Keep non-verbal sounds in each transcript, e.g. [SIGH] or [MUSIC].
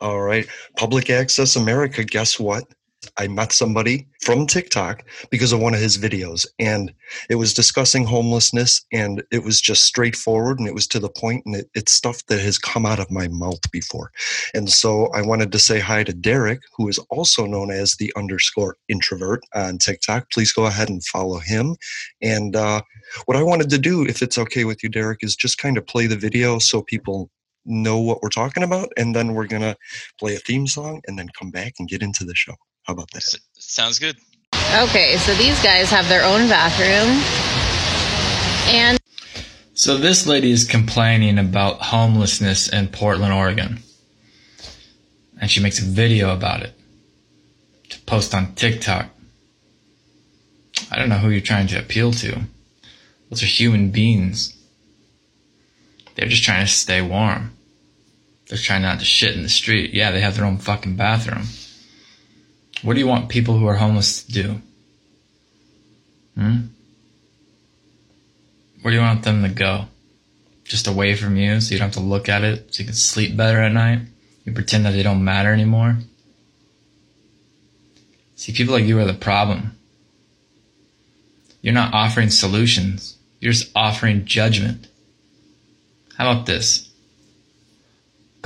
All right. Public Access America, guess what? I met somebody from TikTok because of one of his videos, and it was discussing homelessness, and it was just straightforward, and it was to the point, and it, it's stuff that has come out of my mouth before. And so I wanted to say hi to Derek, who is also known as the underscore introvert on TikTok. Please go ahead and follow him. And uh, what I wanted to do, if it's okay with you, Derek, is just kind of play the video so people know what we're talking about, and then we're gonna play a theme song, and then come back and get into the show. How about that? S- sounds good. Okay, so these guys have their own bathroom. And So this lady is complaining about homelessness in Portland, Oregon. And she makes a video about it to post on TikTok. I don't know who you're trying to appeal to. Those are human beings. They're just trying to stay warm. They're trying not to shit in the street. Yeah, they have their own fucking bathroom. What do you want people who are homeless to do? Hmm? Where do you want them to go? Just away from you so you don't have to look at it so you can sleep better at night? You pretend that they don't matter anymore? See, people like you are the problem. You're not offering solutions. You're just offering judgment. How about this?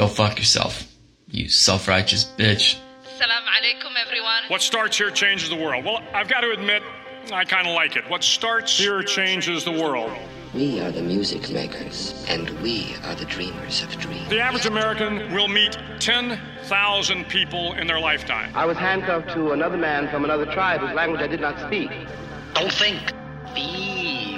Go fuck yourself, you self-righteous bitch. Salam alaikum, everyone. What starts here changes the world. Well, I've got to admit, I kind of like it. What starts here changes the world. We are the music makers, and we are the dreamers of dreams. The average American will meet 10,000 people in their lifetime. I was handcuffed to another man from another tribe whose language I did not speak. Don't think. Feel.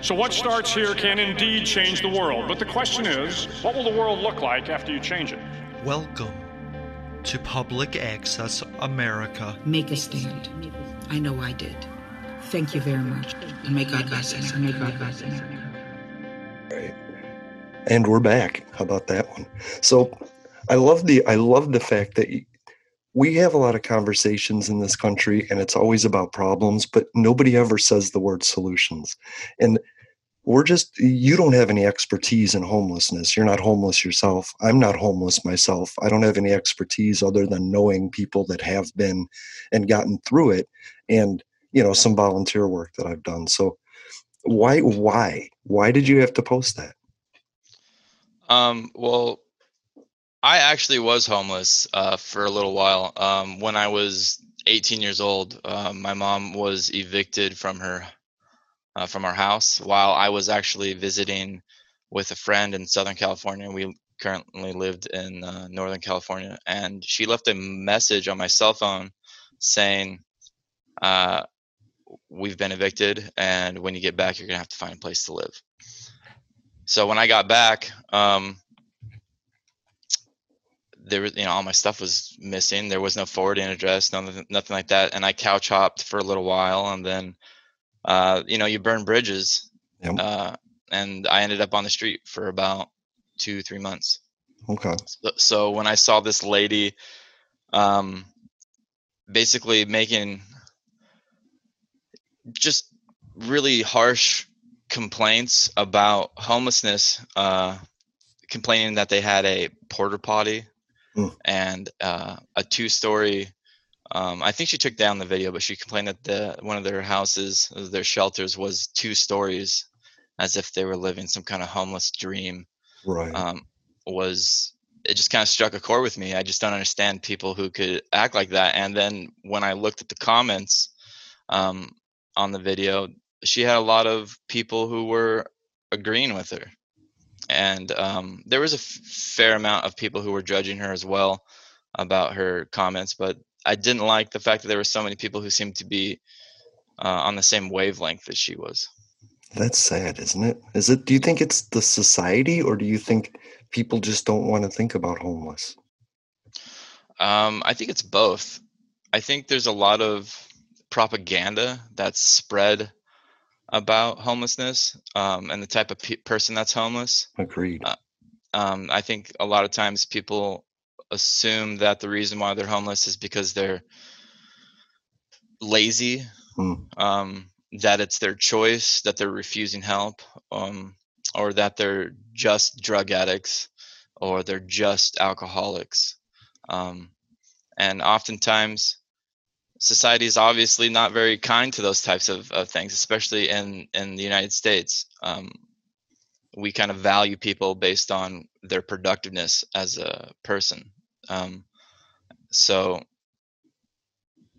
So what starts here can indeed change the world. But the question is, what will the world look like after you change it? Welcome to Public Access America. Make a stand. I know I did. Thank you very much. And may God bless us. And may God bless us. Right. And we're back. How about that one? So I love the I love the fact that y- we have a lot of conversations in this country and it's always about problems, but nobody ever says the word solutions. And we're just you don't have any expertise in homelessness. You're not homeless yourself. I'm not homeless myself. I don't have any expertise other than knowing people that have been and gotten through it and you know some volunteer work that I've done. So Why? Why? Why did you have to post that? Um, well, I actually was homeless uh, for a little while. Um, when I was 18 years old, uh, my mom was evicted from her uh, from our house while I was actually visiting with a friend in Southern California. We currently lived in uh, Northern California, and she left a message on my cell phone saying, uh, "We've been evicted, and when you get back, you're gonna have to find a place to live." So when I got back, um, there was, you know, all my stuff was missing. There was no forwarding address, nothing, nothing like that. And I couch hopped for a little while, and then, uh, you know, you burn bridges. Yep. Uh, and I ended up on the street for about two, three months. Okay. So, so when I saw this lady, um, basically making just really harsh complaints about homelessness, uh, complaining that they had a porta potty Mm. and uh, a two-story. Um, I think she took down the video, but she complained that the one of their houses, their shelters, was two stories, as if they were living some kind of homeless dream. Right. Um, was it just kind of struck a chord with me? I just don't understand people who could act like that. And then when I looked at the comments um, on the video, she had a lot of people who were agreeing with her and um, there was a f- fair amount of people who were judging her as well about her comments but i didn't like the fact that there were so many people who seemed to be uh, on the same wavelength as she was That's sad, isn't it? Is it? Do you think it's the society, or do you think people just don't want to think about homeless? um, i think it's both i think there's a lot of propaganda that's spread about homelessness um, and the type of pe- person that's homeless Agreed. Uh, um, I think a lot of times people assume that the reason why they're homeless is because they're lazy, Hmm. um, that it's their choice, that they're refusing help, um, or that they're just drug addicts, or they're just alcoholics. Um, and oftentimes, society is obviously not very kind to those types of, of things, especially in, in the United States. Um, we kind of value people based on their productiveness as a person. Um, so,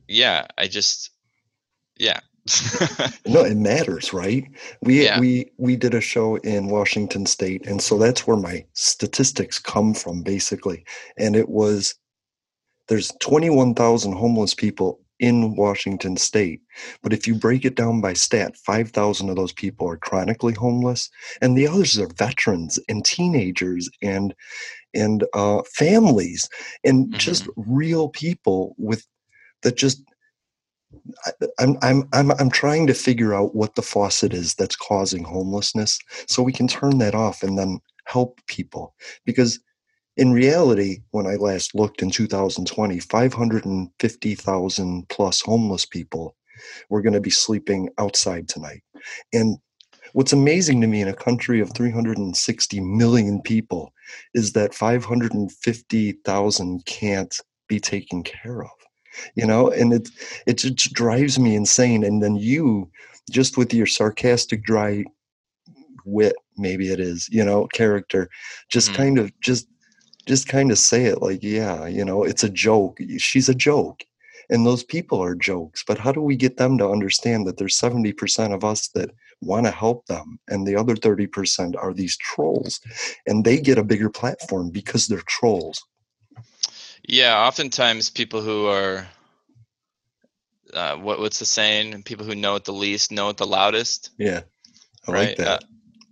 yeah, I just, yeah. [LAUGHS] no, it matters, right? We Yeah. we we did a show in Washington State, and so that's where my statistics come from, basically. And it was there's 21,000 homeless people in Washington State, but if you break it down by stat, 5,000 of those people are chronically homeless, and the others are veterans and teenagers and and uh, families and just real people with that just I- I'm I'm I'm I'm trying to figure out what the faucet is that's causing homelessness so we can turn that off and then help people because in reality when I last looked in 2020 550,000 plus homeless people were going to be sleeping outside tonight. And what's amazing to me in a country of 360 million people is that 550,000 can't be taken care of you know? And it it just drives me insane. And then you just with your sarcastic dry wit maybe it is you know character just hmm. kind of just just kind of say it like yeah you know it's a joke she's a joke and those people are jokes but how do we get them to understand that there's 70% of us that want to help them and the other 30% are these trolls and they get a bigger platform because they're trolls Yeah, oftentimes people who are uh, what what's the saying? People who know it the least know it the loudest. yeah i right? like that Uh,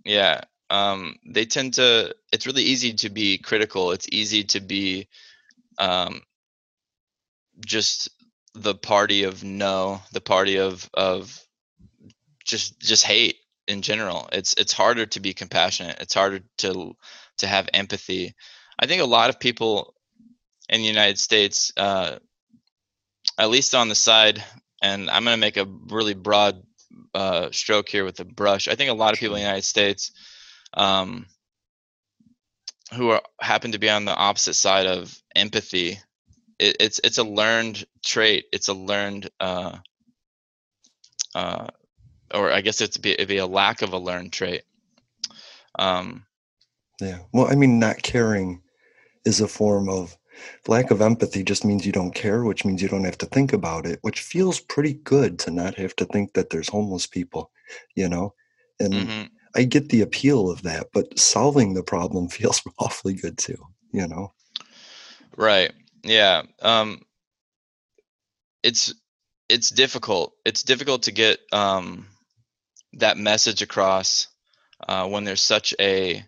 yeah, um, they tend to. It's really easy to be critical. It's easy to be um, just the party of no, the party of of just just hate in general. It's it's harder to be compassionate. It's harder to to have empathy. I think a lot of people in the United States, uh, at least on the side, and I'm going to make a really broad uh, stroke here with a brush. I think a lot of people in the United States um, who are happen to be on the opposite side of empathy. It, it's it's a learned trait. It's a learned uh, uh, or I guess it'd be, it'd be a lack of a learned trait. Um, Yeah. Well, I mean, not caring is a form of lack of empathy just means you don't care, which means you don't have to think about it, which feels pretty good to not have to think that there's homeless people, you know? And mhm. I get the appeal of that, but solving the problem [LAUGHS] feels awfully good too, you know? Right. Yeah. Um, it's it's difficult. It's difficult to get um, that message across uh, when there's such a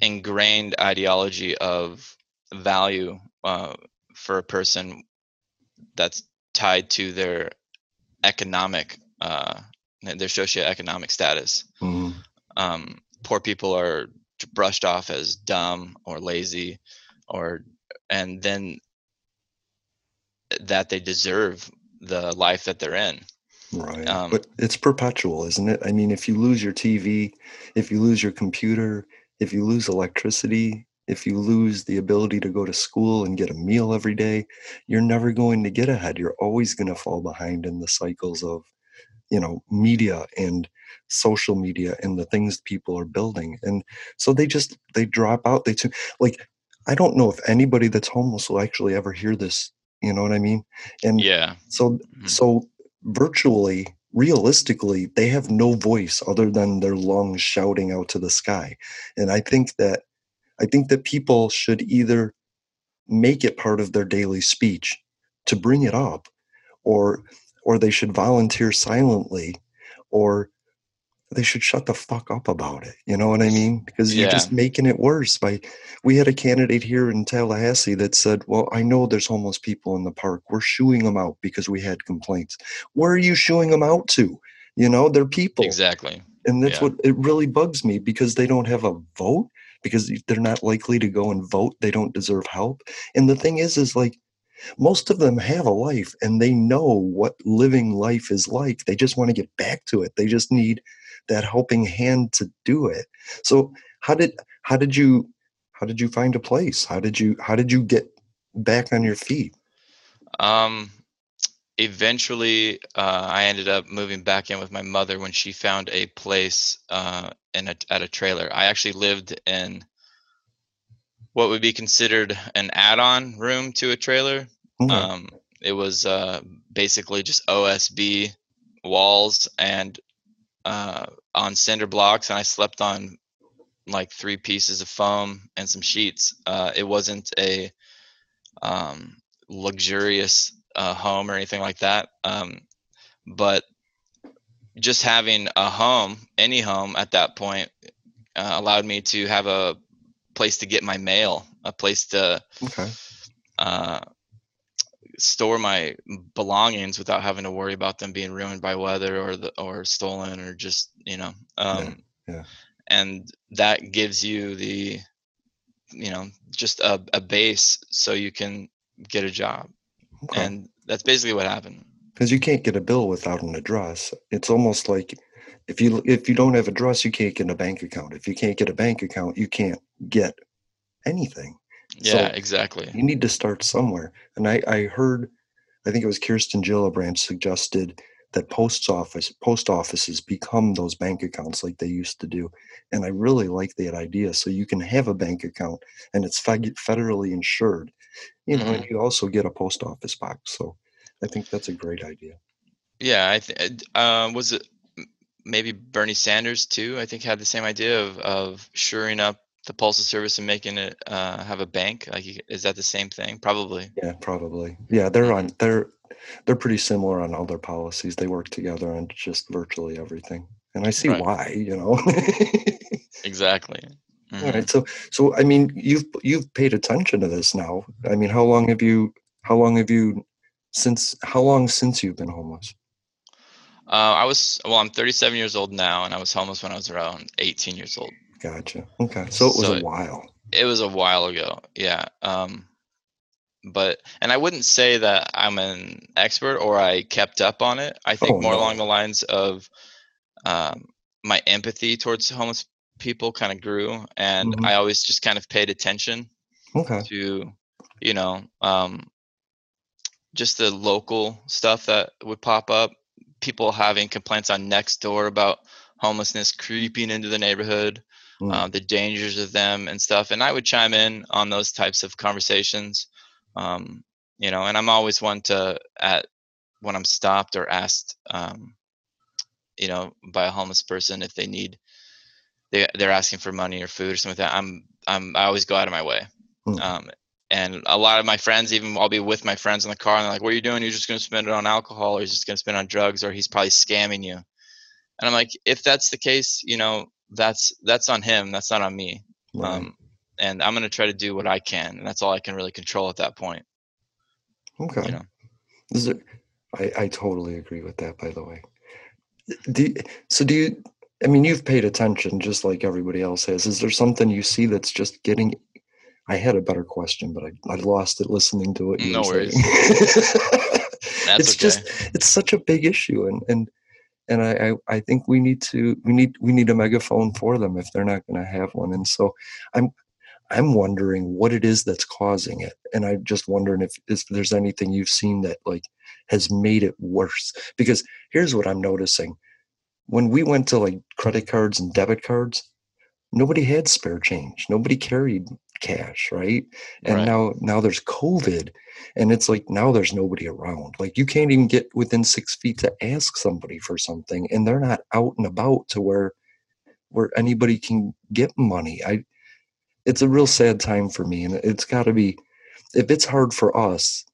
ingrained ideology of value uh, for a person that's tied to their economic uh, their socioeconomic status. Mhm. Um, poor people are brushed off as dumb or lazy, or and then that they deserve the life that they're in. Right. Um, but it's perpetual, isn't it? I mean, if you lose your TV, if you lose your computer, if you lose electricity, if you lose the ability to go to school and get a meal every day, you're never going to get ahead. You're always going to fall behind in the cycles of, you know, media and social media and the things people are building. And so they just they drop out. They too like I don't know if anybody that's homeless will actually ever hear this. You know what I mean? And yeah. so mm-hmm. so virtually, realistically, they have no voice other than their lungs shouting out to the sky. And I think that I think that people should either make it part of their daily speech to bring it up or or they should volunteer silently or they should shut the fuck up about it. You know what I mean? Because you're just making it worse by we had a candidate here in Tallahassee that said, Well, I know there's homeless people in the park. We're shooing them out because we had complaints. Where are you shooing them out to? You know, they're people. Exactly. And that's Yeah. what it really bugs me because they don't have a vote, because they're not likely to go and vote. They don't deserve help. And the thing is, is like most of them have a life and they know what living life is like. They just want to get back to it. They just need that helping hand to do it. So how did how did you how did you find a place? How did you how did you get back on your feet? Um, eventually, uh, I ended up moving back in with my mother when she found a place uh, in a, at a trailer. I actually lived in what would be considered an add-on room to a trailer. Okay. Um, it was uh, basically just OSB walls and uh, on cinder blocks, and I slept on like three pieces of foam and some sheets. Uh, it wasn't a um, luxurious uh, home or anything like that. Um, but just having a home, any home at that point, uh, allowed me to have a place to get my mail, a place to Okay. Store my belongings without having to worry about them being ruined by weather or the or stolen or just you know um, yeah. and that gives you the you know just a, a base so you can get a job Okay. and that's basically what happened because you can't get a bill without an address. It's almost like if you if you don't have a address, you can't get a bank account. If you can't get a bank account, you can't get anything. Yeah So exactly you need to start somewhere. And I, I heard, I think it was Kirsten Gillibrand suggested that post office post offices become those bank accounts like they used to do. And I really like that idea. So you can have a bank account and it's fed- federally insured, you know, and you also get a post office box. So I think that's a great idea. yeah i think uh, was it maybe bernie sanders too i think had the same idea of of shoring up the postal service and making it uh, have a bank like is that the same thing probably Yeah, probably. Yeah, they're on they're they're pretty similar on all their policies. They work together on just virtually everything. And I see Right. why, you know. [LAUGHS] exactly All Mhm. right. So so I mean you've you've paid attention to this now. I mean, how long have you how long have you since how long since you've been homeless? uh, i was well i'm 37 years old now and i was homeless when i was around 18 years old Gotcha. Okay. So it was So a while. it was a while ago yeah um but and i wouldn't say that i'm an expert or i kept up on it i think Oh, more no. along the lines of um, my empathy towards homeless people kind of grew and Mhm. i always just kind of paid attention Okay. to you know um just the local stuff that would pop up people having complaints on Nextdoor about homelessness creeping into the neighborhood, Mm. uh, the dangers of them and stuff. And I would chime in on those types of conversations. Um, you know, and I'm always one to at when I'm stopped or asked, um, you know, by a homeless person if they need they they're asking for money or food or something like that. I'm I'm I always go out of my way. Hmm. Um, and a lot of my friends, even I'll be with my friends in the car, and they're like, "What are you doing? You're just going to spend it on alcohol, or you're just going to spend it on drugs, or he's probably scamming you." And I'm like, if that's the case, you know, that's that's on him. That's not on me. Right. Um, and I'm going to try to do what I can, and that's all I can really control at that point. Okay. You know. Is there, I, I totally agree with that, by the way. Do you- so do you, I mean, you've paid attention just like everybody else has. Is there something you see that's just getting, I had a better question, but I, I lost it listening to it. No worries. [LAUGHS] That's it's okay. just, it's such a big issue. And, and, and I, I, I think we need to, we need, we need a megaphone for them if they're not going to have one. And so I'm, I'm wondering what it is that's causing it. And I'm just wondering if, if there's anything you've seen that like has made it worse. Because here's what I'm noticing. When we went to like credit cards and debit cards, nobody had spare change. Nobody carried cash, right? And Right. now now there's COVID and it's like now there's nobody around. Like you can't even get within six feet to ask somebody for something and they're not out and about to where where anybody can get money. I it's a real sad time for me and it's got to be if it's hard for us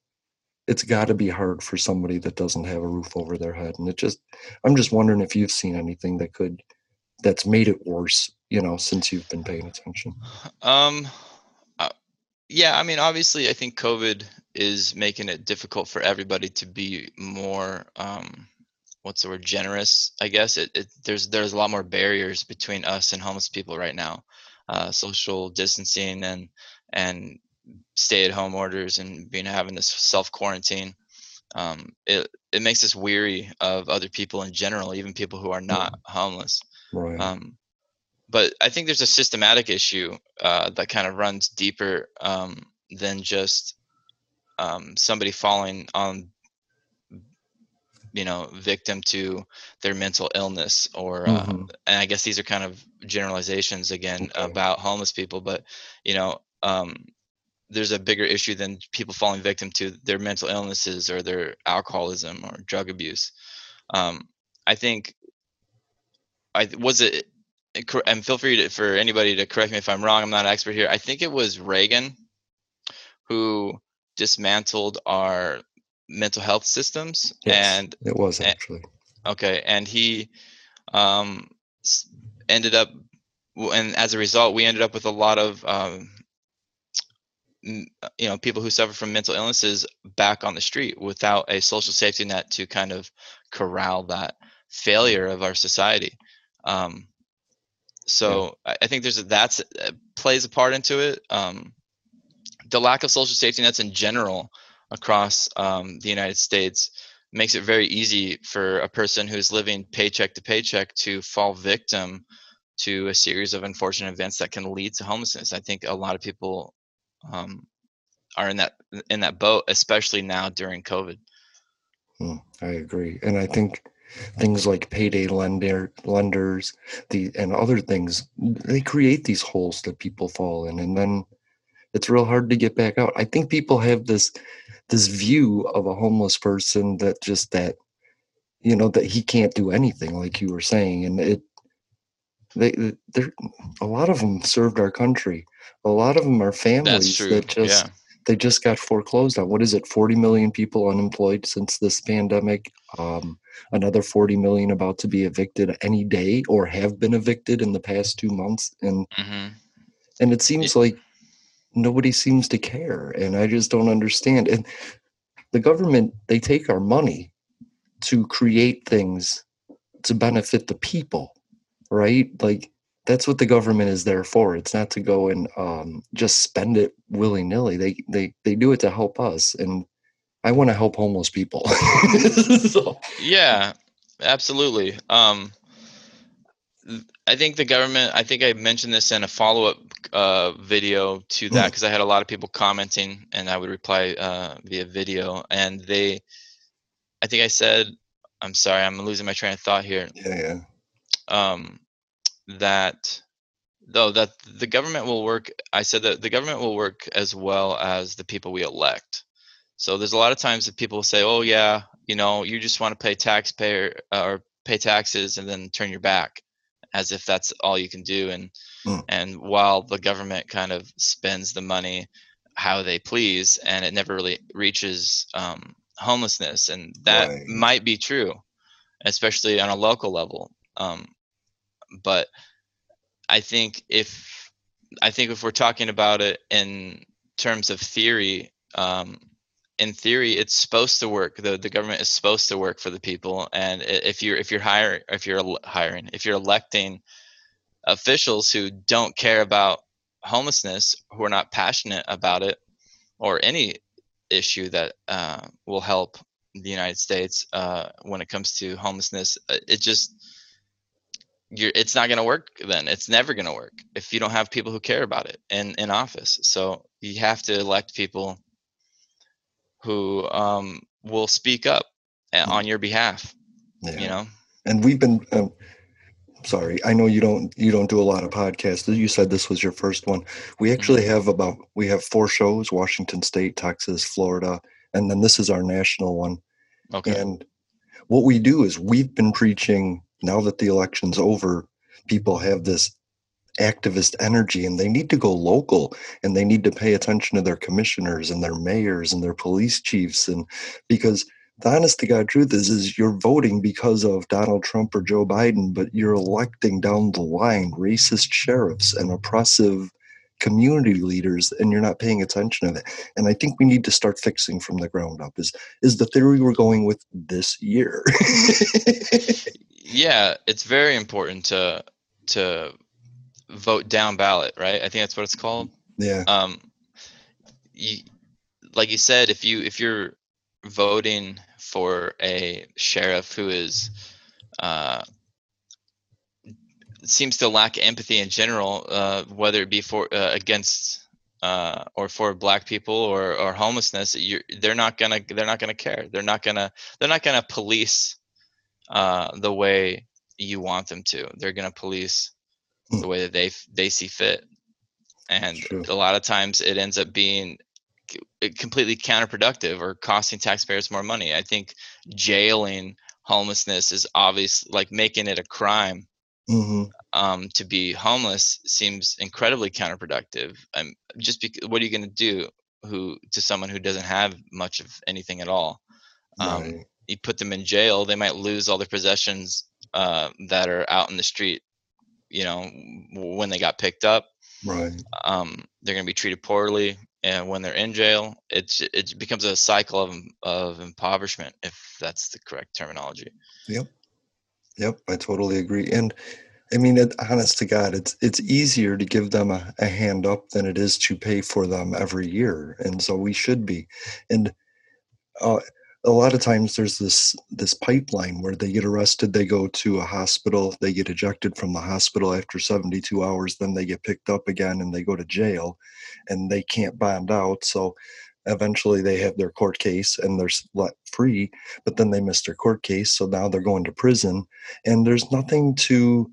it's got to be hard for somebody that doesn't have a roof over their head and it just i'm just wondering if you've seen anything that could that's made it worse you know since you've been paying attention Um, yeah, I mean, obviously, I think COVID is making it difficult for everybody to be more, um, what's the word, generous. I guess it, it there's there's a lot more barriers between us and homeless people right now, uh, social distancing and and stay-at-home orders and being having this self quarantine. Um, it it makes us weary of other people in general, even people who are not homeless. right Um, but I think there's a systematic issue uh, that kind of runs deeper um, than just um, somebody falling on, you know, victim to their mental illness or, uh, Mhm. and I guess these are kind of generalizations again Okay. about homeless people, but you know, um, there's a bigger issue than people falling victim to their mental illnesses or their alcoholism or drug abuse. Um, I think I was it, and feel free to, for anybody to correct me if I'm wrong. I'm not an expert here. I think it was Reagan who dismantled our mental health systems Yes, and it was actually okay and he um ended up and as a result we ended up with a lot of um you know people who suffer from mental illnesses back on the street without a social safety net to kind of corral that failure of our society um so I, I think there's a, that's uh, plays a part into it um the lack of social safety nets in general across um, the United States makes it very easy for a person who's living paycheck to paycheck to fall victim to a series of unfortunate events that can lead to homelessness. I think a lot of people um, are in that in that boat, especially now during COVID. Mm, I agree, and I think things like payday lender lenders, the and other things, they create these holes that people fall in, and then it's real hard to get back out. I think people have this this view of a homeless person that just that you know that he can't do anything, like you were saying, and it they they're a lot of them served our country. A lot of them are families that just yeah. they just got foreclosed on. What is it? 40 million people unemployed since this pandemic. Um, another 40 million about to be evicted any day or have been evicted in the past two months. And hmm and it seems like nobody seems to care. And I just don't understand. And the government, they take our money to create things to benefit the people, right? Like that's what the government is there for. It's not to go and um, just spend it willy nilly. They they they do it to help us, and I want to help homeless people. [LAUGHS] so, Yeah, absolutely. Um, I think the government. I think I mentioned this in a follow-up uh, video to that Mm. because I had a lot of people commenting, and I would reply uh, via video, and they. I think I said I'm sorry, I'm losing my train of thought here. Yeah, yeah. Um, that though that the government will work. I said that the government will work as well as the people we elect. So there's a lot of times that people say, "Oh yeah, you know, you just want to pay taxpayer uh, or pay taxes and then turn your back," as if that's all you can do. And Mm. and while the government kind of spends the money how they please, and it never really reaches um, homelessness, and that Right. might be true, especially on a local level. Um, but I think if I think if we're talking about it in terms of theory, um, in theory, it's supposed to work. the The government is supposed to work for the people, and if you're if you're hiring if you're hiring if you're electing officials who don't care about homelessness, who are not passionate about it, or any issue that uh, will help the United States uh, when it comes to homelessness, uh, it just you're it's not going to work then it's never going to work if you don't have people who care about it in in office so you have to elect people who um, will speak up a- on your behalf Yeah. you know? And we've been um, sorry i know you don't you don't do a lot of podcasts you said this was your first one. We actually have about we have four shows washington state texas florida and then this is our national one. Okay. And what we do is we've been preaching now that the election's over people have this activist energy and they need to go local and they need to pay attention to their commissioners and their mayors and their police chiefs and because the honest to god truth is is you're voting because of donald trump or joe biden but you're electing down the line racist sheriffs and oppressive community leaders and you're not paying attention to that. And i think we need to start fixing from the ground up is is the theory we're going with this year. [LAUGHS] Yeah it's very important to to vote down ballot right? I think that's what it's called. Yeah. Um you, like you said if you if you're voting for a sheriff who is uh seems to lack empathy in general uh whether it be for uh, against uh or for black people or or homelessness you they're not gonna they're not gonna care. They're not gonna they're not gonna police uh the way you want them to. They're gonna police the way that they they see fit and a lot of times it ends up being completely counterproductive or costing taxpayers more money i think jailing homelessness is obvious like making it a crime hmm um, to be homeless seems incredibly counterproductive. i'm just because, what are you going to do who to someone who doesn't have much of anything at all? Um, Right. You put them in jail, they might lose all their possessions uh, that are out in the street. You know, when they got picked up, right um, they're going to be treated poorly, and when they're in jail, it's it becomes a cycle of of impoverishment, if that's the correct terminology. Yep. Yep, I totally agree. And I mean, it, honest to God, it's it's easier to give them a, a hand up than it is to pay for them every year, and so we should be. And uh, a lot of times, there's this this pipeline where they get arrested, they go to a hospital, they get ejected from the hospital after 72 hours, then they get picked up again and they go to jail, and they can't bond out, so eventually they have their court case and they're let free but then they miss their court case so now they're going to prison and there's nothing to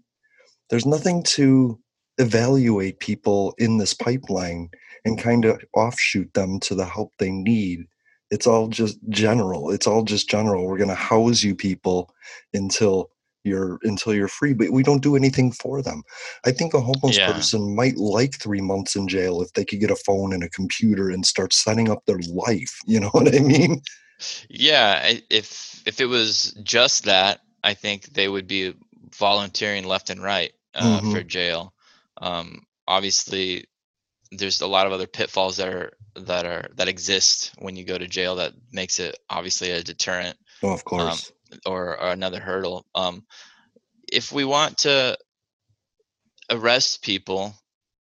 there's nothing to evaluate people in this pipeline and kind of offshoot them to the help they need it's all just general it's all just general we're going to house you people until you're until you're free but we don't do anything for them i think a homeless Yeah. person might like three months in jail if they could get a phone and a computer and start setting up their life you know [LAUGHS] what i mean Yeah, if if it was just that, I think they would be volunteering left and right uh, for Mhm. jail. Um, obviously, there's a lot of other pitfalls that are that are that exist when you go to jail that makes it obviously a deterrent oh of um, course or, or another hurdle. Um, if we want to arrest people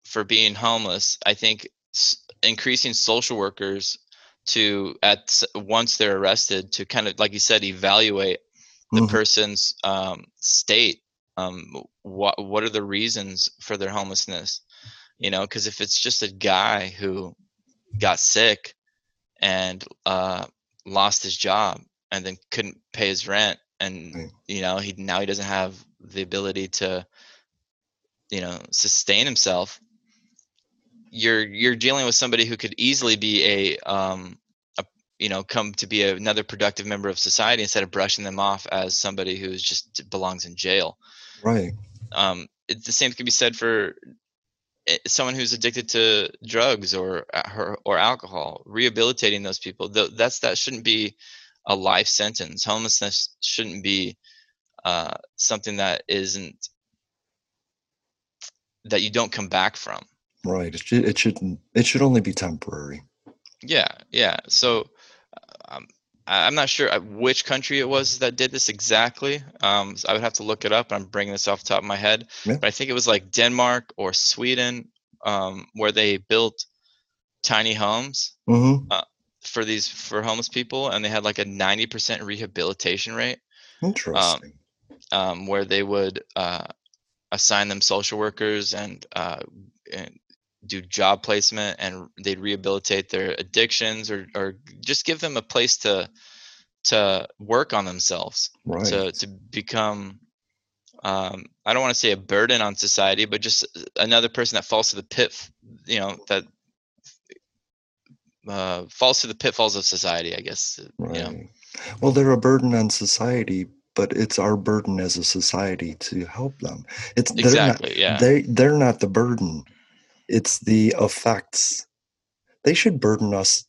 for being homeless, I think s- increasing social workers to at s- once they're arrested to kind of like you said evaluate the Mhm. person's um, state. Um, what what are the reasons for their homelessness? You know, because if it's just a guy who got sick and uh, lost his job and then couldn't pay his rent and you know he now he doesn't have the ability to you know sustain himself you're you're dealing with somebody who could easily be a um a, you know come to be another productive member of society instead of brushing them off as somebody who just belongs in jail Right. um it, the same can be said for someone who's addicted to drugs or a- or, alcohol rehabilitating those people that's that shouldn't be a life sentence homelessness shouldn't be uh, something that isn't that you don't come back from Right. It should it shouldn't it should only be temporary. yeah yeah so um, I- i'm not sure uh, which country it was that did this exactly um, so i would have to look it up i'm bringing this off the top of my head Yeah. but i think it was like denmark or sweden um, where they built tiny homes Mm-hmm. uh, for these for homeless people and they had like a 90% rehabilitation rate Interesting. um, where they would uh, assign them social workers and, uh, and do job placement and they'd rehabilitate their addictions or, or just give them a place to to work on themselves to Right. to become um, I don't want to say a burden on society, but just another person that falls to the pit, you know, that uh, falls to the pitfalls of society. I guess. uh, You know. Well, they're a burden on society, but it's our burden as a society to help them. It's they're Exactly, Not, yeah. They they're not the burden. It's the effects. They should burden us.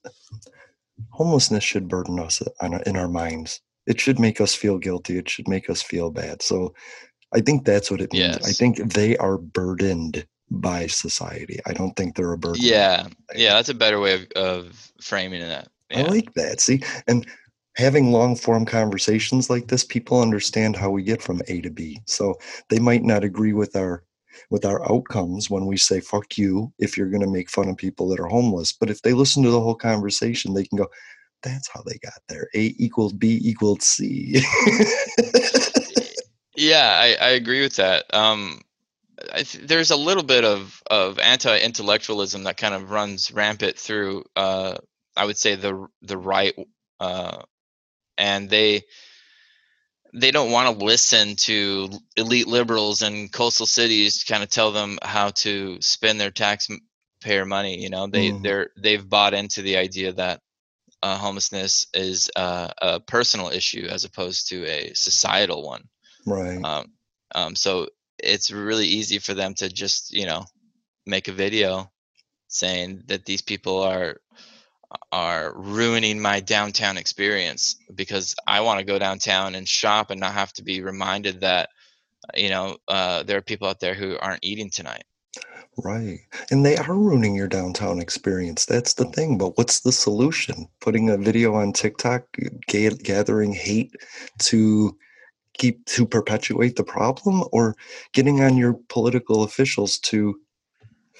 Homelessness should burden us in our minds. It should make us feel guilty. It should make us feel bad. So, I think that's what it means. I think they are burdened by society. I don't think they're a burden. Yeah, yeah, that's a better way of, of framing it. I like that. See, and having long form conversations like this, people understand how we get from A to B. So they might not agree with our with our outcomes when we say fuck you if you're going to make fun of people that are homeless. But if they listen to the whole conversation, they can go, that's how they got there. A equals B equals C. [LAUGHS] Yeah, I, I agree with that. Um, th- there's a little bit of, of anti-intellectualism that kind of runs rampant through, uh, I would say the the right, uh, and they they don't want to listen to elite liberals in coastal cities to kind of tell them how to spend their taxpayer money. You know, they Mhm. they're they've bought into the idea that uh, homelessness is uh, a personal issue as opposed to a societal one. right. Um, um, so it's really easy for them to just, you know, make a video saying that these people are are ruining my downtown experience because I want to go downtown and shop and not have to be reminded that, you know, uh, there are people out there who aren't eating tonight. Right. And they are ruining your downtown experience. That's the thing. But what's the solution? Putting a video on TikTok, ga- gathering hate to keep to perpetuate the problem or getting on your political officials to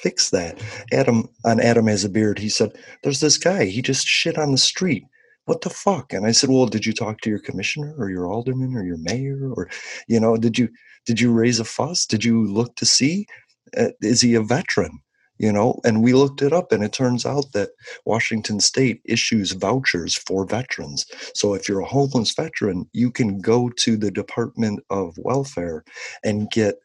fix that. Adam on Adam has a beard, he said, There's this guy, he just shit on the street. What the fuck? And I said, Well, did you talk to your commissioner or your alderman or your mayor? Or, you know, did you did you raise a fuss? Did you look to see? Uh, is he a veteran? You know, and we looked it up, and it turns out that Washington State issues vouchers for veterans. So if you're a homeless veteran, you can go to the Department of Welfare and get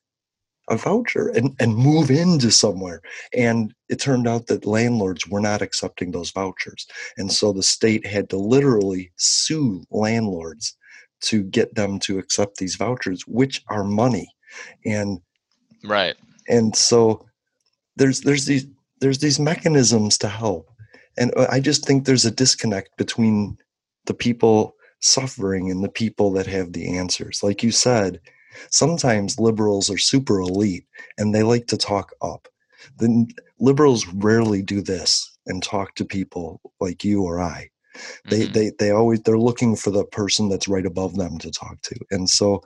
a voucher and, and move into somewhere. And it turned out that landlords were not accepting those vouchers. And so the state had to literally sue landlords to get them to accept these vouchers, which are money. And Right. and so there's there's these there's these mechanisms to help and uh, i just think there's a disconnect between the people suffering and the people that have the answers like you said sometimes liberals are super elite and they like to talk up. The liberals rarely do this and talk to people like you or i. They mm-hmm. they they always they're looking for the person that's right above them to talk to and so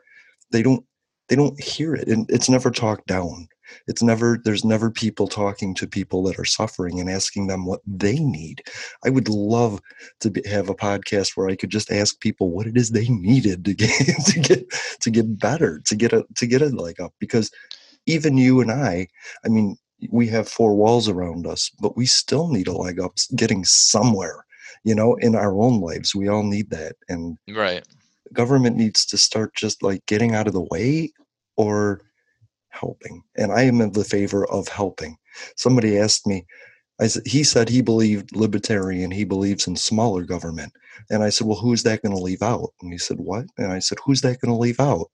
they don't they don't hear it and it's never talked down it's never there's never people talking to people that are suffering and asking them what they need. I would love to be, have a podcast where i could just ask people what it is they needed to get [LAUGHS] to get to get better to get a to get a leg up. Because even you and i i mean we have four walls around us but we still need a leg up getting somewhere you know in our own lives. We all need that. And Right. government needs to start just like getting out of the way or helping. And I am in the favor of helping. Somebody asked me, I said, he said he believed libertarian, he believes in smaller government. And I said, well, who's that going to leave out? And he said, what? And I said, who's that going to leave out?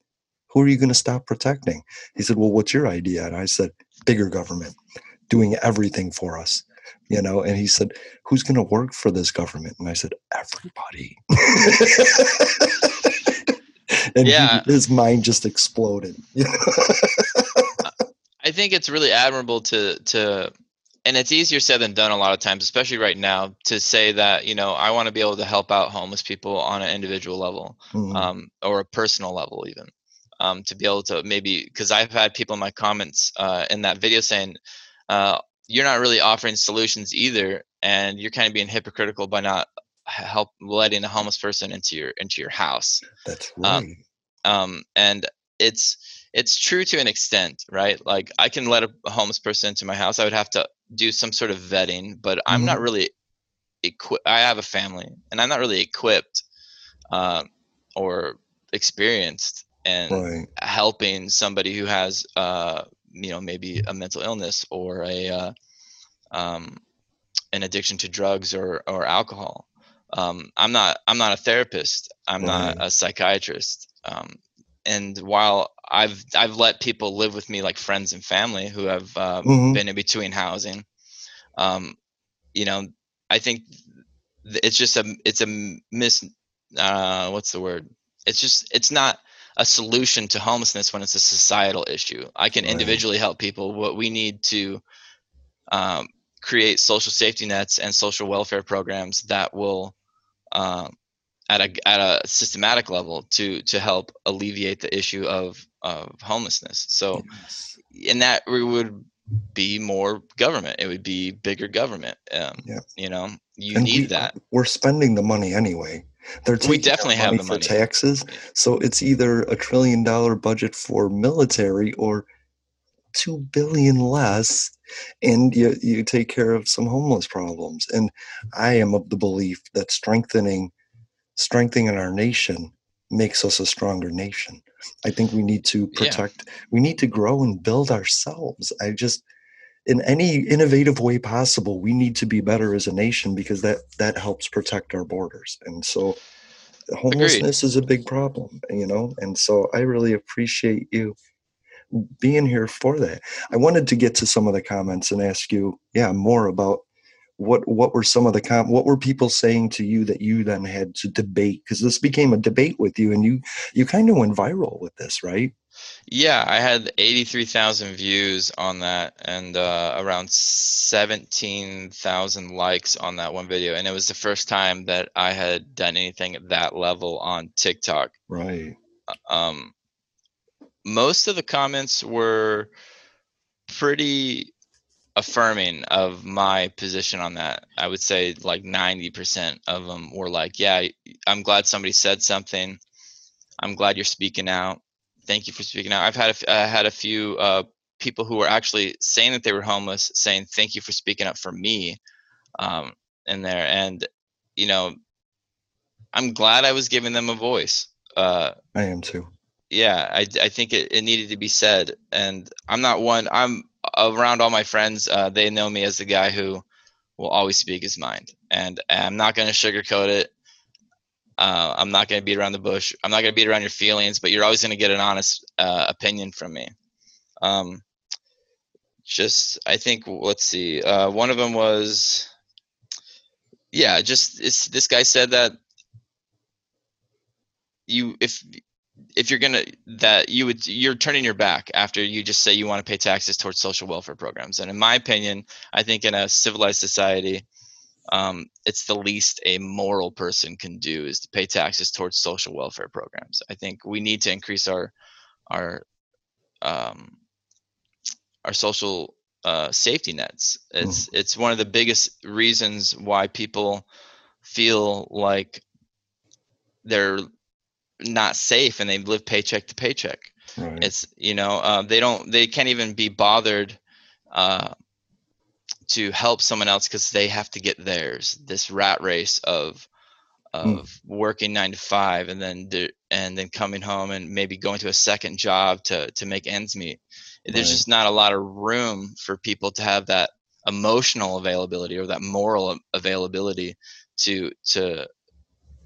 Who are you going to stop protecting? He said, well, what's your idea? And I said, bigger government, doing everything for us you know and he said who's going to work for this government and i said everybody [LAUGHS] and Yeah. he, his mind just exploded [LAUGHS] think it's really admirable to to and it's easier said than done a lot of times, especially right now, to say that, you know, I want to be able to help out homeless people on an individual level, Mhm. um, or a personal level even. Um, to be able to maybe because I've had people in my comments uh, in that video saying, uh, you're not really offering solutions either, and you're kind of being hypocritical by not help letting a homeless person into your into your house that's right um, and it's it's true to an extent right like i can let a, homeless person into my house i would have to do some sort of vetting but i'm not Mhm. really equipped i have a family and i'm not really equipped um, or experienced in Right. helping somebody who has uh, you know maybe a mental illness or a uh, um, an addiction to drugs or or alcohol um, i'm not i'm not a therapist i'm not a psychiatrist um, and while i've i've let people live with me like friends and family who have uh, Mhm. been in between housing um, you know i think it's just a it's a mis uh, what's the word it's just it's not a solution to homelessness when it's a societal issue i can Right. individually help people what we need to um, create social safety nets and social welfare programs that will um, at a at a systematic level to to help alleviate the issue of of homelessness. So in that we would be more government. It would be bigger government um, Yeah. you know? You And need we, that. we're spending the money anyway. They're We definitely have money the for money. taxes so it's either a trillion dollar budget for military or two billion less and you you take care of some homeless problems. And i am of the belief that strengthening strengthening our nation makes us a stronger nation. I think we need to Yeah. protect we need to grow and build ourselves. I just in any innovative way possible we need to be better as a nation because that that helps protect our borders. And so homelessness is a big problem you know? And so i really appreciate you being here for that. I wanted to get to some of the comments and ask you yeah more about what what were some of the com- what were people saying to you that you then had to debate because this became a debate with you and you you kind of went viral with this right Yeah, I had 83,000 views on that and uh, around 17,000 likes on that one video. And it was the first time that I had done anything at that level on TikTok. right Um, most of the comments were pretty affirming of my position on that. I would say like 90% of them were like, yeah, I'm glad somebody said something. I'm glad you're speaking out. Thank you for speaking out. I've had a, I had a few uh, people who were actually saying that they were homeless, saying thank you for speaking up for me um, in there. And, you know, I'm glad I was giving them a voice. Uh, i am too yeah i, I think it, it needed to be said and i'm not one i'm around all my friends uh, they know me as the guy who will always speak his mind. And i'm not going to sugarcoat it. Uh, i'm not going to beat around the bush. I'm not going to beat around your feelings but you're always going to get an honest uh, opinion from me. Um, just i think let's see uh, one of them was yeah just this guy said that you if if you're gonna that you would you're turning your back after you just say you want to pay taxes towards social welfare programs. And in my opinion i think in a civilized society um, it's the least a moral person can do is to pay taxes towards social welfare programs. I think we need to increase our our um, our social uh, safety nets. It's it's one of the biggest reasons why people feel like they're not safe and they live paycheck to paycheck. Right. It's you know uh, they don't they can't even be bothered uh, to help someone else because they have to get theirs this rat race of of working nine to five and then the, and then coming home and maybe going to a second job to to make ends meet. There's Right. just not a lot of room for people to have that emotional availability or that moral availability to to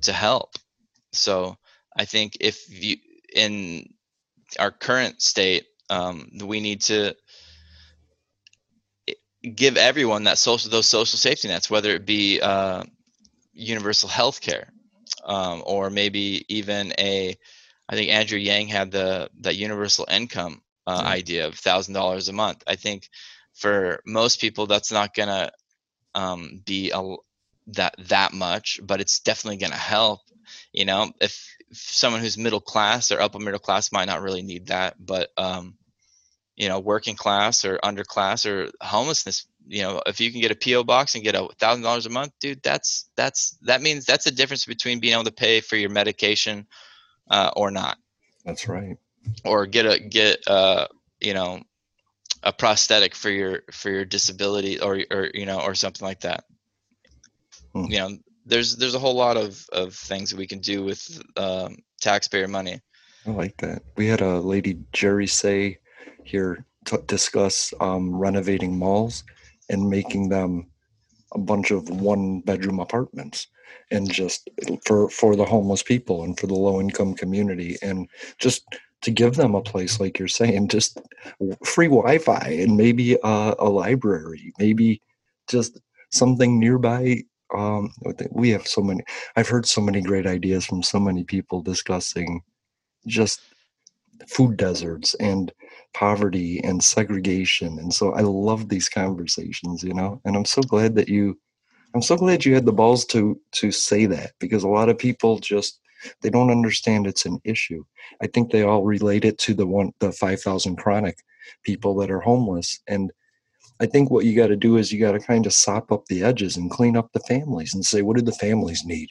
to help. So i think if you in our current state um, we need to give everyone that social those social safety nets whether it be uh, universal health care um, or maybe even a i think andrew yang had the that universal income uh, Yeah. idea of thousand dollars a month i think for most people that's not gonna um, be a, that that much but it's definitely gonna help you know if someone who's middle class or upper middle class might not really need that but um, you know working class or underclass or homelessness you know if you can get a po box and get a thousand dollars a month dude that's that's that means that's the difference between being able to pay for your medication uh, or not That's right. or get a get uh you know a prosthetic for your for your disability or or you know or something like that Hmm. you know there's there's a whole lot of of things that we can do with um, taxpayer money I like that. We had a lady, Jerry Say, here to discuss um, renovating malls and making them a bunch of one bedroom apartments and just for for the homeless people and for the low income community and just to give them a place like you're saying [LAUGHS] just free wi-fi and maybe a, a library maybe just something nearby um we have so many i've heard so many great ideas from so many people discussing just food deserts and poverty and segregation and so i love these conversations you know and i'm so glad that you i'm so glad you had the balls to to say that because a lot of people just they don't understand it's an issue. I think they all relate it to the one the 5000 chronic people that are homeless and i think what you got to do is you got to kind of sop up the edges and clean up the families and say what do the families need?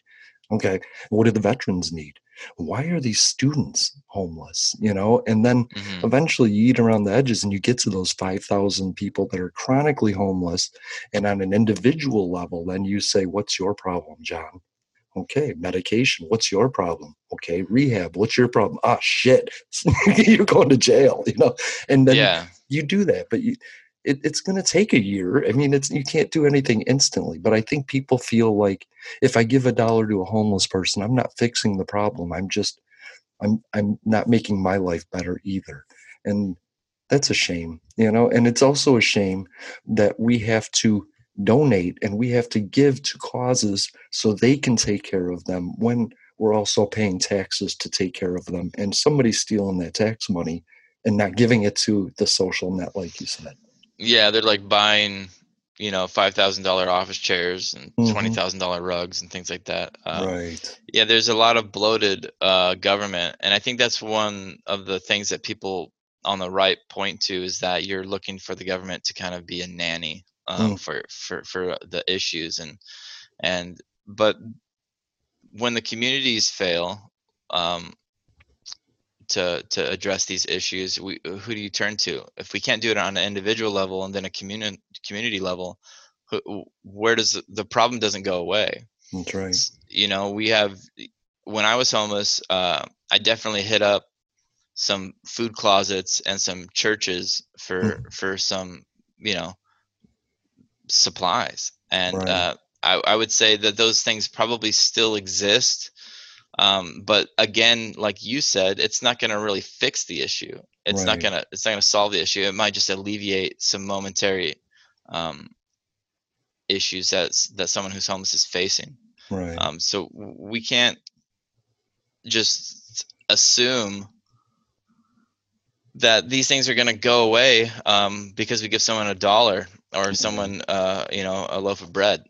Okay what do the veterans need? Why are these students homeless? You know and then Mm-hmm. eventually you eat around the edges and you get to those 5000 people that are chronically homeless and on an individual level then you say what's your problem john? Okay medication what's your problem? Okay rehab what's your problem? Ah shit [LAUGHS] you're going to jail you know and then yeah. you do that but you it, it's going to take a year. I mean it's you can't do anything instantly but i think people feel like if i give a dollar to a homeless person i'm not fixing the problem. I'm just i'm i'm not making my life better either. And that's a shame you know? And it's also a shame that we have to donate and we have to give to causes so they can take care of them when we're also paying taxes to take care of them and somebody's stealing that tax money and not giving it to the social net like you said yeah they're like buying you know five thousand dollar office chairs and Mhm. twenty thousand dollar rugs and things like that um, right yeah there's a lot of bloated uh, government and i think that's one of the things that people on the right point to is that you're looking for the government to kind of be a nanny um, Mm. for for for the issues and and but when the communities fail um, to to address these issues we who do you turn to? If we can't do it on an individual level and then a community community level who, where does the, the problem doesn't go away. That's right. You know we have when i was homeless uh, i definitely hit up some food closets and some churches for for some you know supplies. And Right. uh, I, I would say that those things probably still exist um, but again like you said it's not going to really fix the issue. It's not going to it's not going to solve the issue. It might just alleviate some momentary um, issues that that someone who's homeless is facing. Right. Um, so we can't just assume that these things are going to go away um, because we give someone a dollar or someone uh, you know a loaf of bread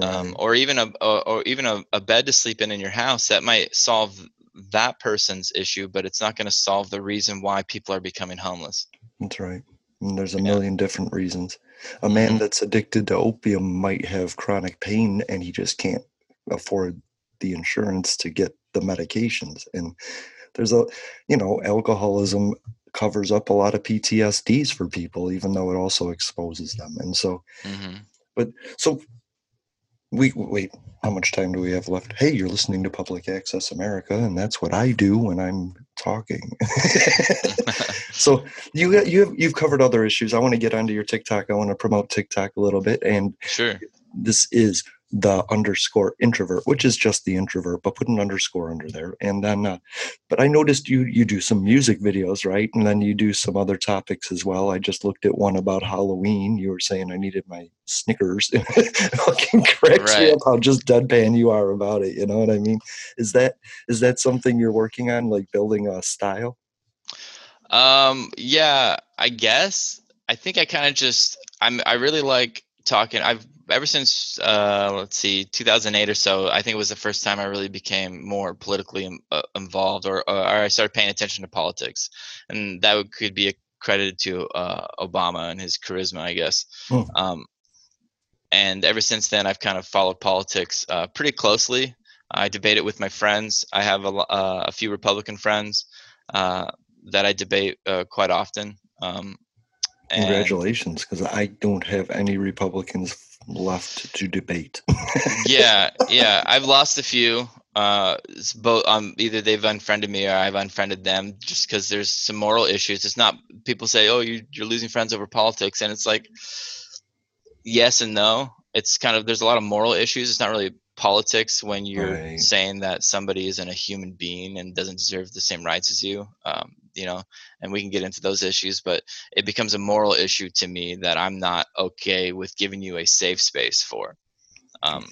um, or even a or, or even a, a bed to sleep in in your house that might solve that person's issue but it's not going to solve the reason why people are becoming homeless That's right. And there's a million different reasons. A man that's addicted to opium might have chronic pain and he just can't afford the insurance to get the medications. And there's a, you know, alcoholism covers up a lot of PTSDs for people, even though it also exposes them. And so, hmm but so We wait. How much time do we have left? Hey, you're listening to Public Access America, and that's what I do when I'm talking. [LAUGHS] so you you have, you've covered other issues. I want to get onto your TikTok. I want to promote TikTok a little bit, and sure, this is the underscore introvert, which is just the introvert, but put an underscore under there. And then, uh, but I noticed you you do some music videos, right? And then you do some other topics as well. I just looked at one about Halloween. You were saying I needed my Snickers. [LAUGHS] fucking cracks me Right. up how just deadpan you are about it. You know what I mean? Is that is that something you're working on, like building a style? Um, yeah, I guess. I think I kind of just I'm I really like talking. I've ever since uh let's see 2008 or so. I think it was the first time I really became more politically uh, involved, or, or I started paying attention to politics, and that would, could be credited to uh, Obama and his charisma, I guess. Hmm. Um, and ever since then, I've kind of followed politics uh, pretty closely. I debate it with my friends. I have a, uh, a few Republican friends uh, that I debate uh, quite often. Um, and- Congratulations, because I don't have any Republicans left to debate. [LAUGHS] yeah, yeah. I've lost a few. Uh, both um either they've unfriended me or I've unfriended them just because there's some moral issues. It's not people say, oh, you you're losing friends over politics, and it's like yes and no. It's kind of there's a lot of moral issues. It's not really politics when you're Right. saying that somebody isn't a human being and doesn't deserve the same rights as you. Um, you know, and we can get into those issues, but it becomes a moral issue to me that I'm not okay with giving you a safe space for. Um,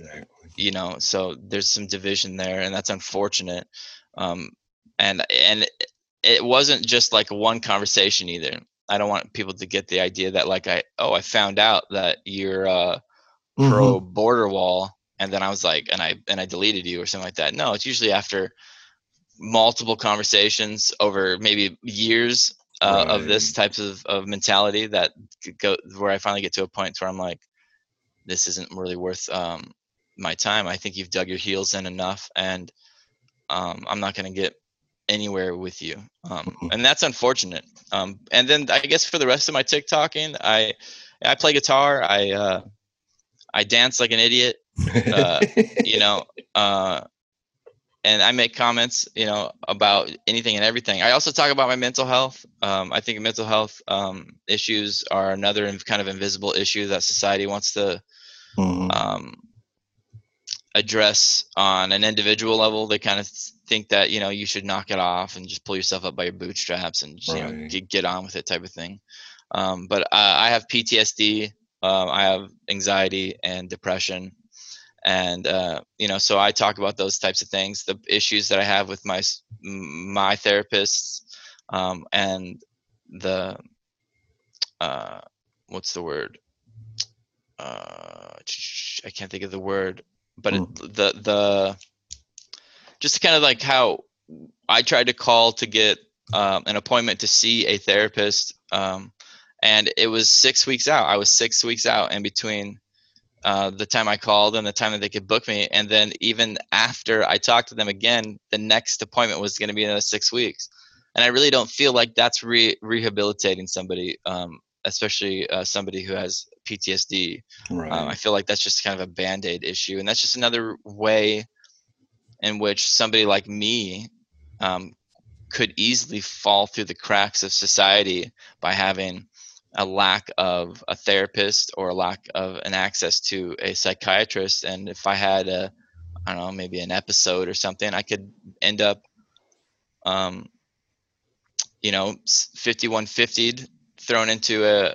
you know, so there's some division there, and that's unfortunate. Um, and and it- wasn't just like one conversation either. I don't want people to get the idea that like I oh I found out that you're uh, pro border wall, and then I was like and I and I deleted you or something like that. No, it's usually after multiple conversations over maybe years uh, of this types of, of mentality that go where I finally get to a point where I'm like, this isn't really worth um, my time. I think you've dug your heels in enough, and um, I'm not going to get anywhere with you. Um, and that's unfortunate. Um, and then I guess for the rest of my TikToking, I I play guitar. I uh, I dance like an idiot. Uh, [LAUGHS] you know, uh, and I make comments, you know, about anything and everything. I also talk about my mental health. Um, I think mental health um, issues are another kind of invisible issue that society wants to um, address on an individual level. They kind of think that you know you should knock it off and just pull yourself up by your bootstraps and just, you know get, get on with it type of thing. Um, but uh, I have PTSD. Um, I have anxiety and depression and uh, you know so i talk about those types of things the issues that i have with my my therapists um, and the uh, what's the word? Uh, i can't think of the word but it, the the just kind of like how i tried to call to get um, an appointment to see a therapist um, and it was six weeks out i was six weeks out in between uh, the time I called and the time that they could book me. And then even after I talked to them again, the next appointment was going to be another six weeks. And I really don't feel like that's re- rehabilitating somebody, um, especially uh, somebody who has PTSD. Right. Um, I feel like that's just kind of a band aid issue. And that's just another way in which somebody like me um, could easily fall through the cracks of society by having a lack of a therapist or a lack of an access to a psychiatrist and if i had a i don't know maybe an episode or something i could end up um you know 5150 thrown into a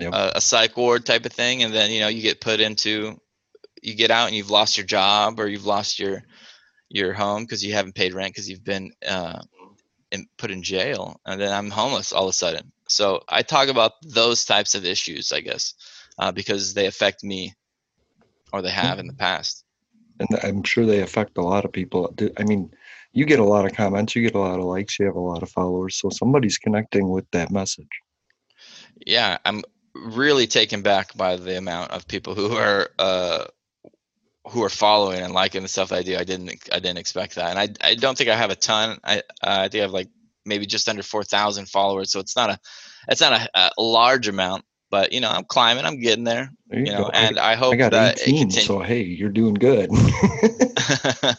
a, a psych ward type of thing and then you know you get put into you get out and you've lost your job or you've lost your your home because you haven't paid rent because you've been uh, in, put in jail and then i'm homeless all of a sudden so i talk about those types of issues i guess uh, because they affect me or they have in the past. And I'm sure they affect a lot of people. I mean, you get a lot of comments, you get a lot of likes, you have a lot of followers, so somebody's connecting with that message. yeah i'm really taken back by the amount of people who are uh who are following and liking the stuff i do. I didn't i didn't expect that. And i i don't think i have a ton. I uh, i think i have like maybe just under 4000 followers so it's not a it's not a, a large amount but you know, I'm climbing, I'm getting there. There You, you know, go. and I, hope I got that it 18, continues. so hey, you're doing good. [LAUGHS]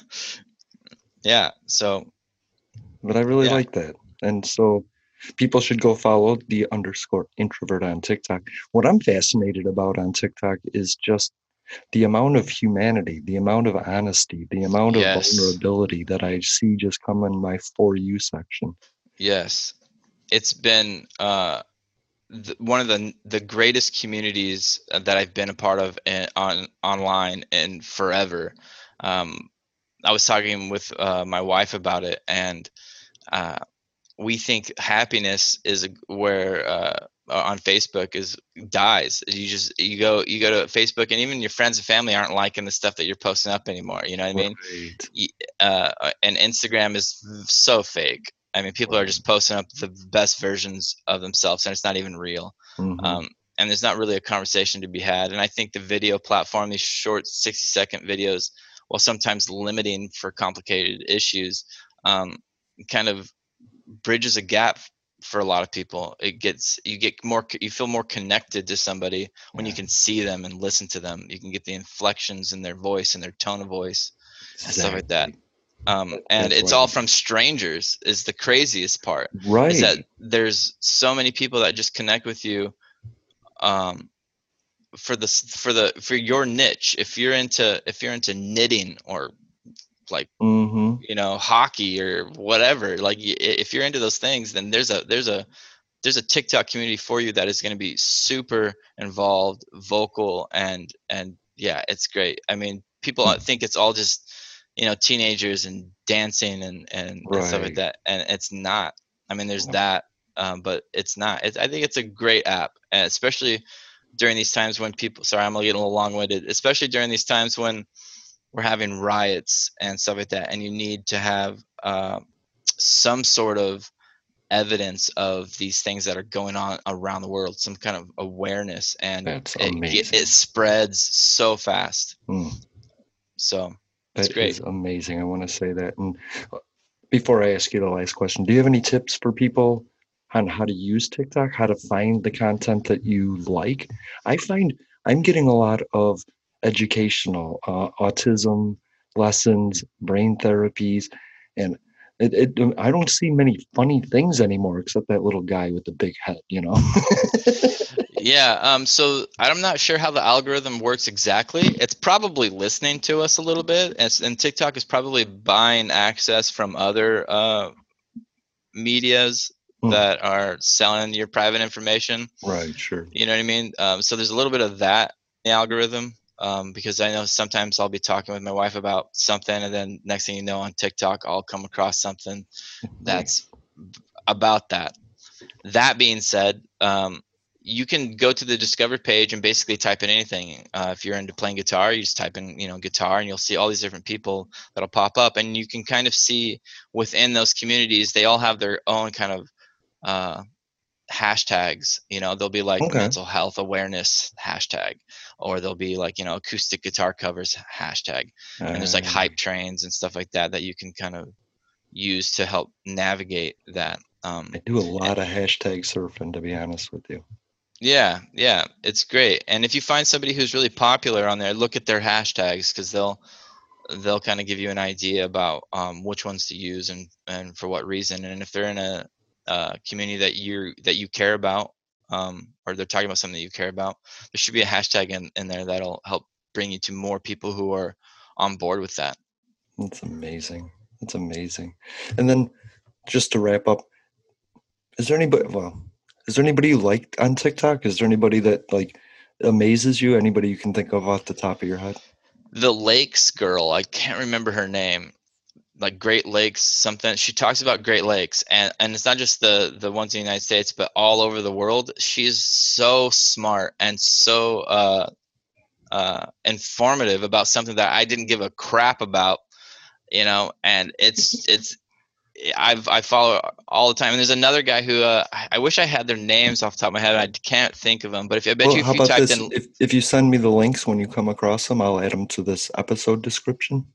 yeah. So but I really Yeah. like that. And so people should go follow the underscore introvert on TikTok. What I'm fascinated about on TikTok is just the amount of humanity, the amount of honesty, the amount of Yes. vulnerability that I see just come in my for you section. Yes, it's been uh, th- one of the the greatest communities that I've been a part of in, on online and forever. Um, I was talking with uh, my wife about it, and uh, we think happiness is where uh, on Facebook is dies. You just you go you go to Facebook, and even your friends and family aren't liking the stuff that you're posting up anymore. You know what I mean? Right. uh, and Instagram is so fake. I mean, people are just posting up the best versions of themselves, and it's not even real. Mhm. Um, and there's not really a conversation to be had. And I think the video platform, these short 60 second videos, while sometimes limiting for complicated issues, um, kind of bridges a gap for a lot of people. It gets you get more you feel more connected to somebody when you can see them and listen to them. You can get the inflections in their voice and their tone of voice and stuff like that. Um, and That's it's why- all from strangers is the craziest part. Right. Is that there's so many people that just connect with you um for the for the for your niche. If you're into if you're into knitting or like Mm-hmm. you know hockey or whatever like if you're into those things then there's a there's a there's a tiktok community for you that is going to be super involved vocal and and yeah it's great i mean people uh, think it's all just you know teenagers and dancing and and, and stuff like that and it's not i mean there's that um, but it's not it's, i think it's a great app and especially during these times when people sorry i'm getting a little long-winded especially during these times when we're having riots and stuff like that, and you need to have uh, some sort of evidence of these things that are going on around the world, some kind of awareness, and it, it spreads so fast. Mm. So it's That great. is amazing. I want to say that. And uh, before I ask you the last question, do you have any tips for people on how to use TikTok, how to find the content that you like? I find I'm getting a lot of educational uh, autism lessons, brain therapies, and it, it, um, I don't see many funny things anymore except that little guy with the big head, you know? [LAUGHS] Yeah. Um. So I'm not sure how the algorithm works exactly. It's probably listening to us a little bit, and, and TikTok is probably buying access from other uh, media's Hmm. that are selling your private information. right, sure. You know what I mean? Um, so there's a little bit of that in the algorithm um, because I know sometimes I'll be talking with my wife about something, and then next thing you know, on TikTok, I'll come across something [LAUGHS] that's about that. That being said, um, you can go to the discover page and basically type in anything. Uh, if you're into playing guitar, you just type in, you know, guitar, and you'll see all these different people that'll pop up, and you can kind of see within those communities, they all have their own kind of uh, hashtags. You know, they'll be like Okay. mental health awareness hashtag, or they'll be like you know acoustic guitar covers hashtag, and there's like Uh, hype trains and stuff like that that you can kind of use to help navigate that. Um, I do a lot of hashtag surfing, to be honest with you. Yeah, yeah, it's great. And if you find somebody who's really popular on there, look at their hashtags because they'll they'll kind of give you an idea about um, which ones to use and and for what reason. And if they're in a, community that you that you care about, um, or they're talking about something that you care about, there should be a hashtag in, in there that'll help bring you to more people who are on board with that. That's amazing. That's amazing. And then just to wrap up, is there anybody well, is there anybody you like on TikTok? Is there anybody that like amazes you? Anybody you can think of off the top of your head? the lakes girl i can't remember her name like great lakes something she talks about great lakes and and it's not just the the ones in the united states but all over the world she's so smart and so uh uh informative about something that i didn't give a crap about you know and it's it's I've I follow all the time, and there's another guy who uh, I- wish I had their names off the top of my head. I can't think of them, but if I bet Well, you if you typed this? in If, if you send me the links when you come across them, I'll add them to this episode description,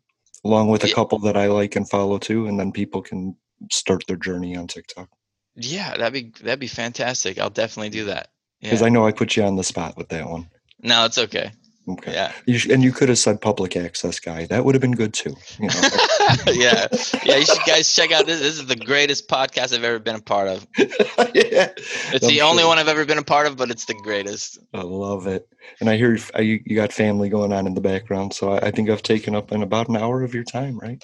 along with a couple that I like and follow too, and then people can start their journey on TikTok. Yeah, that'd be that'd be fantastic. I'll definitely do that. Because Yeah. I know I put you on the spot with that one. No, it's okay. Okay. Yeah. You sh- and you could have said public access guy. That would have been good too. You know, [LAUGHS] yeah. Yeah. You should guys check out this. This is the greatest podcast I've ever been a part of. [LAUGHS] yeah. It's I'm the only one I've ever been a part of, but it's the greatest. I love it. And I hear you, you you got family going on in the background, so I, I think I've taken up in about an hour of your time, right?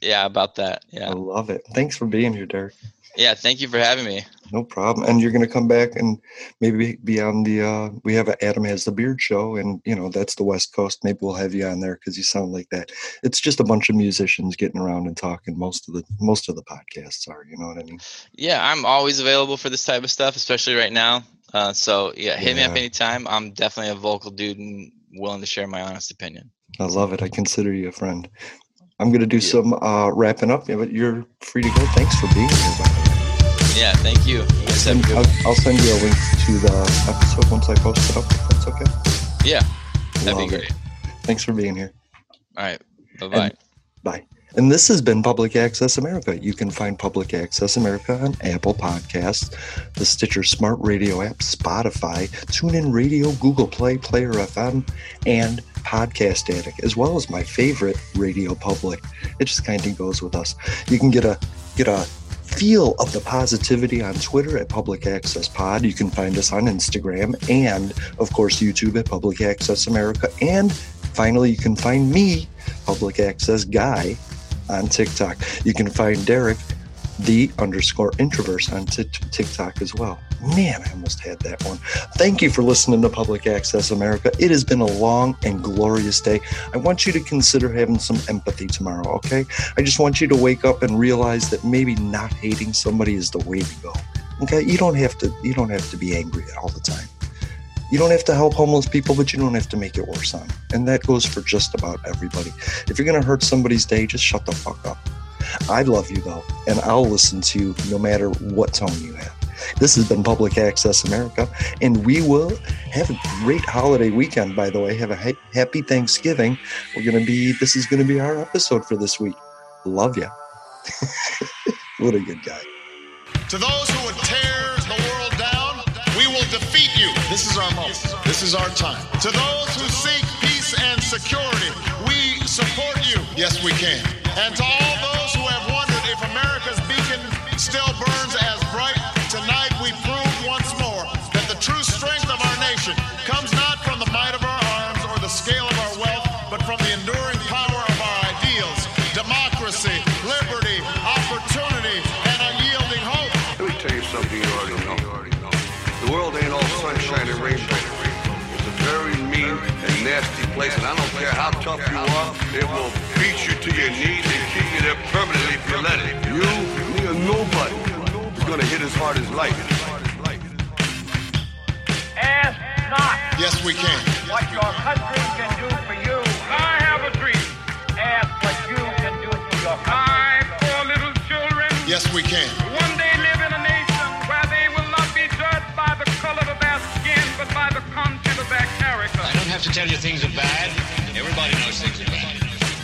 Yeah, about that. Yeah. I love it. Thanks for being here, Derek. Yeah. Thank you for having me. No problem. And you're going to come back and maybe be on the. uh We have a Adam has the beard show, and you know that's the West Coast. Maybe we'll have you on there because you sound like that. It's just a bunch of musicians getting around and talking. Most of the most of the podcasts are. You know what I mean? Yeah, I'm always available for this type of stuff, especially right now. Uh, so yeah, hit me up anytime. I'm definitely a vocal dude and willing to share my honest opinion. I love it. I consider you a friend. I'm going to do some uh wrapping up, yeah, but you're free to go. Thanks for being here. By the way. Yeah, thank you. You guys have a And good I'll. I'll send you a link to the episode once I post it up. If that's okay. Yeah, that'd be Love it. great. Thanks for being here. All right. Bye bye. Bye. And this has been Public Access America. You can find Public Access America on Apple Podcasts, the Stitcher Smart Radio app, Spotify, TuneIn Radio, Google Play, Player FM, and Podcast Addict, as well as my favorite, Radio Public. It just kind of goes with us. You can get a get a feel of the positivity on Twitter at Public Access Pod. You can find us on Instagram and, of course, YouTube at Public Access America. And finally, you can find me, Public Access Guy, on TikTok. You can find Derek, the underscore introverse, on Tik TikTok as well. Man, I almost had that one. Thank you for listening to Public Access America. It has been a long and glorious day. I want you to consider having some empathy tomorrow, okay? I just want you to wake up and realize that maybe not hating somebody is the way to go. Okay? You don't have to you don't have to be angry all the time. You don't have to help homeless people, but you don't have to make it worse on them. And that goes for just about everybody. If you're going to hurt somebody's day, just shut the fuck up. I love you though, and I'll listen to you no matter what tone you have. This has been Public Access America, and we will have a great holiday weekend, by the way. Have a happy Thanksgiving. We're going to be, this is going to be our episode for this week. Love ya. [LAUGHS] what a good guy. To those who would tear the world down, we will defeat you. This is our moment. This is our time. To those who seek peace and security, we support you. Yes, we can. And to all it will beat you to your knees and keep you there permanently if you let it. You, me, or nobody is gonna hit as hard as life. Ask not. Yes, we can. What your country can do for you. I have a dream. Ask what you can do for your country. My poor little children. Yes, we can. One day live in a nation where they will not be judged by the color of their skin, but by the content of their character. I don't have to tell you things are bad. Everybody knows things are bad.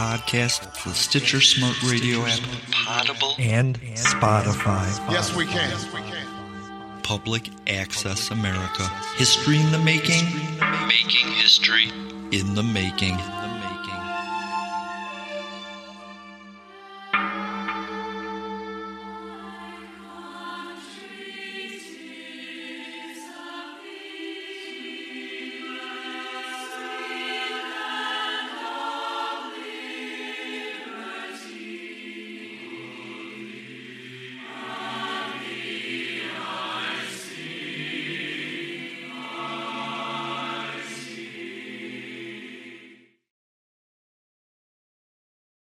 Apple Podcast, the Stitcher Smart Radio app, Potable, and Spotify. Yes, we can. Public Access America. History in the making. Making history in the making.